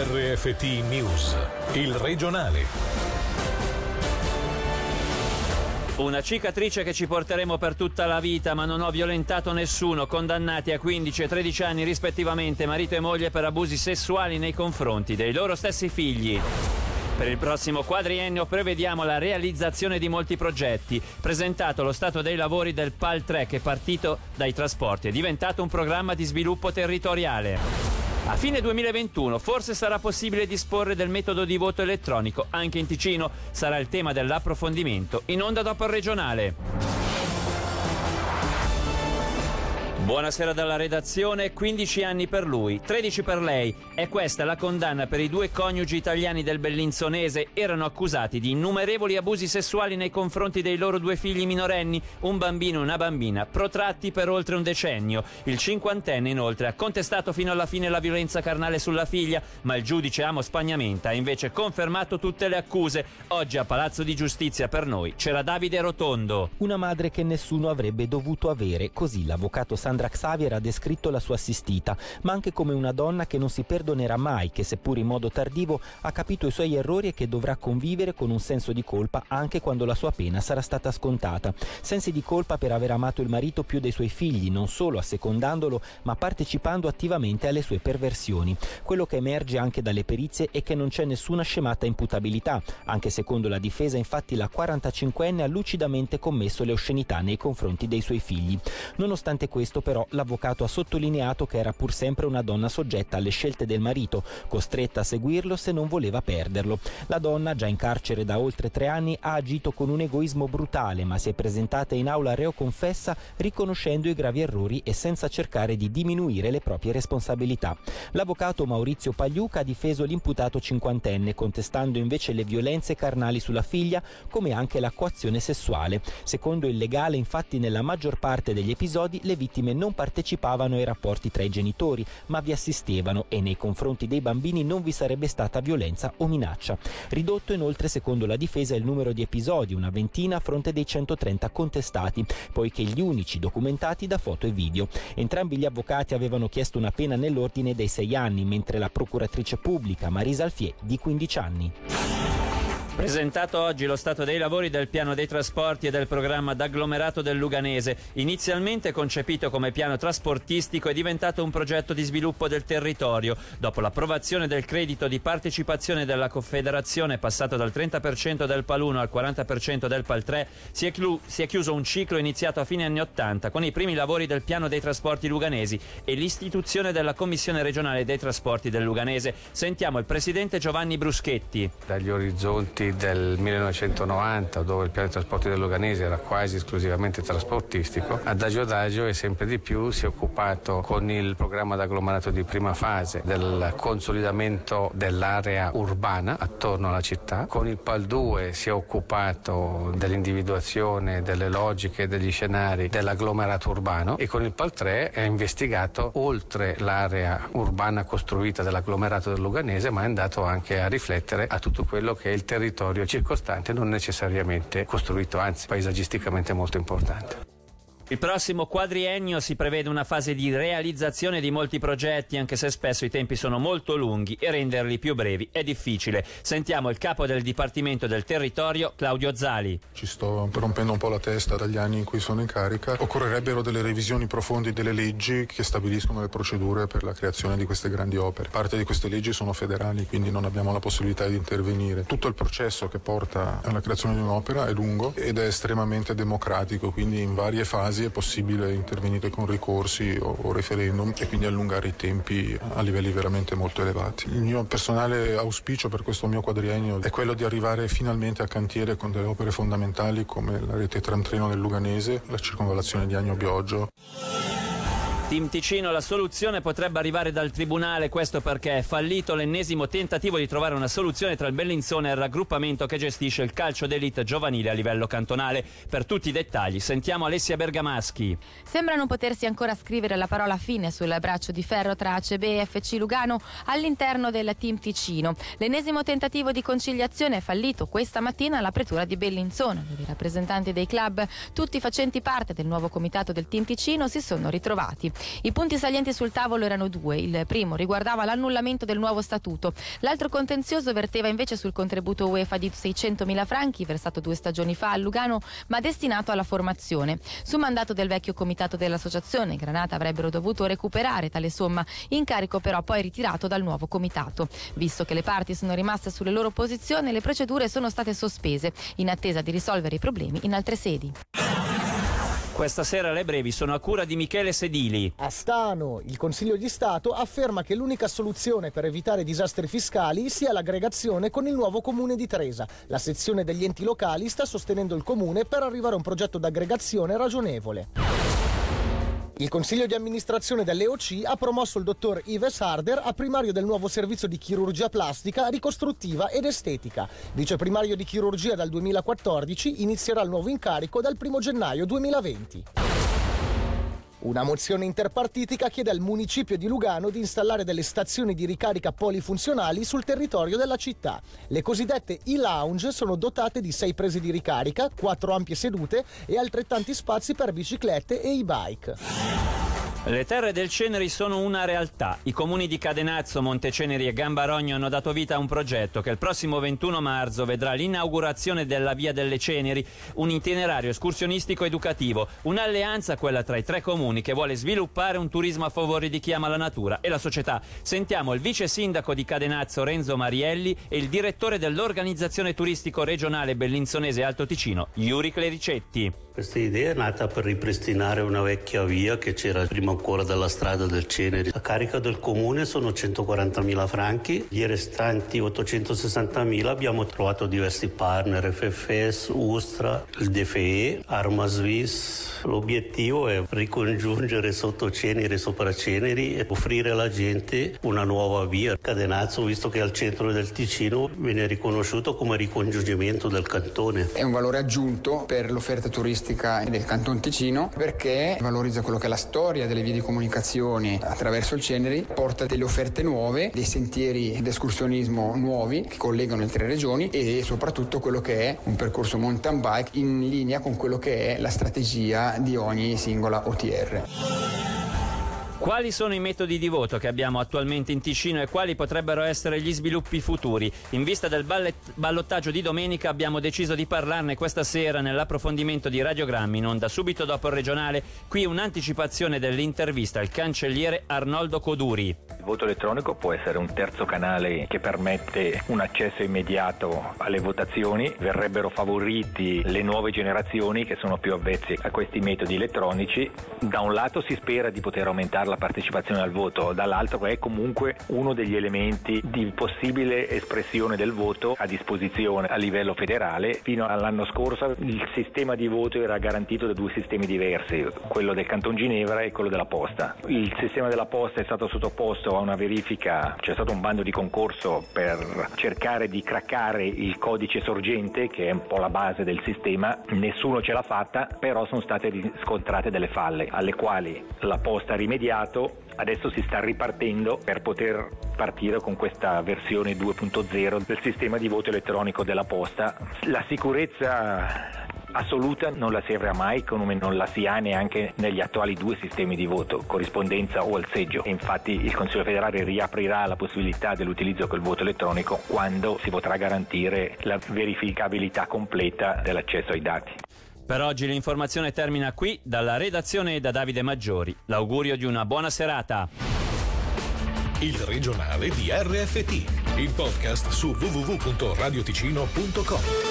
RFT News, il regionale. Una cicatrice che ci porteremo per tutta la vita, ma non ho violentato nessuno, condannati a 15 e 13 anni rispettivamente, marito e moglie per abusi sessuali nei confronti dei loro stessi figli. Per il prossimo quadriennio prevediamo la realizzazione di molti progetti. Presentato lo stato dei lavori del PAL 3 che partito dai trasporti è diventato un programma di sviluppo territoriale. A fine 2021 forse sarà possibile disporre del metodo di voto elettronico anche in Ticino. Sarà il tema dell'approfondimento in onda dopo il regionale. Buonasera dalla redazione, 15 anni per lui, 13 per lei. È questa la condanna per i due coniugi italiani del Bellinzonese. Erano accusati di innumerevoli abusi sessuali nei confronti dei loro due figli minorenni, un bambino e una bambina, protratti per oltre un decennio. Il cinquantenne inoltre ha contestato fino alla fine la violenza carnale sulla figlia, ma il giudice Amo Spagnamenta ha invece confermato tutte le accuse. Oggi a Palazzo di Giustizia per noi c'era Davide Rotondo. Una madre che nessuno avrebbe dovuto avere, così l'avvocato Sandra Xavier ha descritto la sua assistita, ma anche come una donna che non si perdonerà mai, che seppur in modo tardivo ha capito i suoi errori e che dovrà convivere con un senso di colpa anche quando la sua pena sarà stata scontata. Sensi di colpa per aver amato il marito più dei suoi figli, non solo assecondandolo, ma partecipando attivamente alle sue perversioni. Quello che emerge anche dalle perizie è che non c'è nessuna scemata imputabilità. Anche secondo la difesa, infatti, la 45enne ha lucidamente commesso le oscenità nei confronti dei suoi figli. Nonostante questo, però, l'avvocato ha sottolineato che era pur sempre una donna soggetta alle scelte del marito, costretta a seguirlo se non voleva perderlo. La donna, già in carcere da oltre tre anni, ha agito con un egoismo brutale, ma si è presentata in aula reo confessa riconoscendo i gravi errori e senza cercare di diminuire le proprie responsabilità. L'avvocato Maurizio Pagliuca ha difeso l'imputato cinquantenne, contestando invece le violenze carnali sulla figlia, come anche la coazione sessuale. Secondo il legale, infatti, nella maggior parte degli episodi le vittime non partecipavano ai rapporti tra i genitori, ma vi assistevano e nei confronti dei bambini non vi sarebbe stata violenza o minaccia. Ridotto inoltre, secondo la difesa, il numero di episodi, una ventina a fronte dei 130 contestati, poiché gli unici documentati da foto e video. Entrambi gli avvocati avevano chiesto una pena nell'ordine dei sei anni, mentre la procuratrice pubblica Marisa Alfier di 15 anni. Presentato oggi lo stato dei lavori del piano dei trasporti e del programma d'agglomerato del Luganese. Inizialmente concepito come piano trasportistico è diventato un progetto di sviluppo del territorio. Dopo l'approvazione del credito di partecipazione della Confederazione passato dal 30% del PAL 1 al 40% del PAL 3 si è, clu- si è chiuso un ciclo iniziato a fine anni 80 con i primi lavori del piano dei trasporti luganesi e l'istituzione della Commissione regionale dei trasporti del Luganese. Sentiamo il presidente Giovanni Bruschetti. Dagli orizzonti del 1990 dove il piano di trasporti del Luganese era quasi esclusivamente trasportistico, adagio adagio e sempre di più si è occupato con il programma d'agglomerato di prima fase del consolidamento dell'area urbana attorno alla città, con il PAL 2 si è occupato dell'individuazione delle logiche degli scenari dell'agglomerato urbano e con il PAL 3 ha investigato oltre l'area urbana costruita dell'agglomerato del Luganese ma è andato anche a riflettere a tutto quello che è il territorio territorio circostante non necessariamente costruito, anzi paesaggisticamente molto importante. Il prossimo quadriennio si prevede una fase di realizzazione di molti progetti, anche se spesso i tempi sono molto lunghi e renderli più brevi è difficile. Sentiamo il capo del Dipartimento del Territorio, Claudio Zali. Ci sto rompendo un po' la testa dagli anni in cui sono in carica. Occorrerebbero delle revisioni profonde delle leggi che stabiliscono le procedure per la creazione di queste grandi opere. Parte di queste leggi sono federali, quindi non abbiamo la possibilità di intervenire. Tutto il processo che porta alla creazione di un'opera è lungo ed è estremamente democratico, quindi in varie fasi fasi è possibile intervenire con ricorsi o, o referendum e quindi allungare i tempi a livelli veramente molto elevati. Il mio personale auspicio per questo mio quadriennio è quello di arrivare finalmente a cantiere con delle opere fondamentali come la rete tram treno del Luganese, la circonvallazione di Agno Bioggio. Team Ticino, la soluzione potrebbe arrivare dal Tribunale, questo perché è fallito l'ennesimo tentativo di trovare una soluzione tra il Bellinzone e il raggruppamento che gestisce il calcio d'elite giovanile a livello cantonale. Per tutti i dettagli sentiamo Alessia Bergamaschi. Sembra non potersi ancora scrivere la parola fine sul braccio di ferro tra ACB e FC Lugano all'interno del Team Ticino. L'ennesimo tentativo di conciliazione è fallito questa mattina all'apertura di Bellinzone, dove i rappresentanti dei club, tutti facenti parte del nuovo comitato del Team Ticino, si sono ritrovati. I punti salienti sul tavolo erano due. Il primo riguardava l'annullamento del nuovo statuto. L'altro contenzioso verteva invece sul contributo UEFA di 600.000 franchi, versato due stagioni fa a Lugano, ma destinato alla formazione. Su mandato del vecchio comitato dell'associazione, Granata avrebbero dovuto recuperare tale somma, incarico però poi ritirato dal nuovo comitato. Visto che le parti sono rimaste sulle loro posizioni, le procedure sono state sospese, in attesa di risolvere i problemi in altre sedi. Questa sera le brevi sono a cura di Michele Sedili. A Stano, il Consiglio di Stato afferma che l'unica soluzione per evitare disastri fiscali sia l'aggregazione con il nuovo comune di Tresa. La sezione degli enti locali sta sostenendo il comune per arrivare a un progetto d'aggregazione ragionevole. Il consiglio di amministrazione dell'EOC ha promosso il dottor Yves Harder a primario del nuovo servizio di chirurgia plastica, ricostruttiva ed estetica. Vice primario di chirurgia dal 2014 inizierà il nuovo incarico dal 1 gennaio 2020. Una mozione interpartitica chiede al municipio di Lugano di installare delle stazioni di ricarica polifunzionali sul territorio della città. Le cosiddette e-lounge sono dotate di sei prese di ricarica, quattro ampie sedute e altrettanti spazi per biciclette e e-bike. Le terre del Ceneri sono una realtà. I comuni di Cadenazzo, Monteceneri e Gambarogno hanno dato vita a un progetto che il prossimo 21 marzo vedrà l'inaugurazione della Via delle Ceneri, un itinerario escursionistico educativo, un'alleanza quella tra i tre comuni che vuole sviluppare un turismo a favore di chi ama la natura e la società. Sentiamo il vice sindaco di Cadenazzo Renzo Marielli e il direttore dell'organizzazione turistico regionale bellinzonese Alto Ticino, Iuri Clericetti. Questa idea è nata per ripristinare una vecchia via che c'era prima ancora della strada del Ceneri. La carica del comune sono 140.000 franchi, gli restanti 860.000 abbiamo trovato diversi partner, FFS, Ustra, il DFE, Arma Swiss. L'obiettivo è ricongiungere sotto Ceneri e sopra Ceneri e offrire alla gente una nuova via. Cadenazzo, visto che è al centro del Ticino, viene riconosciuto come ricongiungimento del cantone. È un valore aggiunto per l'offerta turistica del Canton Ticino perché valorizza quello che è la storia delle vie di comunicazione attraverso il Ceneri, porta delle offerte nuove, dei sentieri d'escursionismo nuovi che collegano le tre regioni e soprattutto quello che è un percorso mountain bike in linea con quello che è la strategia di ogni singola OTR. Quali sono i metodi di voto che abbiamo attualmente in Ticino e quali potrebbero essere gli sviluppi futuri? In vista del ballet- ballottaggio di domenica abbiamo deciso di parlarne questa sera nell'approfondimento di Radiogrammi in onda subito dopo il regionale. Qui un'anticipazione dell'intervista al cancelliere Arnoldo Coduri. Voto elettronico può essere un terzo canale che permette un accesso immediato alle votazioni. Verrebbero favoriti le nuove generazioni che sono più avvezze a questi metodi elettronici. Da un lato si spera di poter aumentare la partecipazione al voto, dall'altro è comunque uno degli elementi di possibile espressione del voto a disposizione a livello federale. Fino all'anno scorso il sistema di voto era garantito da due sistemi diversi, quello del Canton Ginevra e quello della Posta. Il sistema della Posta è stato sottoposto a una verifica, c'è stato un bando di concorso per cercare di craccare il codice sorgente che è un po' la base del sistema, nessuno ce l'ha fatta, però sono state riscontrate delle falle alle quali la Posta ha rimediato adesso si sta ripartendo per poter partire con questa versione 2.0 del sistema di voto elettronico della posta. La sicurezza assoluta non la si avrà mai come non la si ha neanche negli attuali due sistemi di voto, corrispondenza o al seggio. E infatti il Consiglio federale riaprirà la possibilità dell'utilizzo del voto elettronico quando si potrà garantire la verificabilità completa dell'accesso ai dati. Per oggi l'informazione termina qui, dalla redazione e da Davide Maggiori. L'augurio di una buona serata. Il regionale di RFT, il podcast su www.radioticino.com.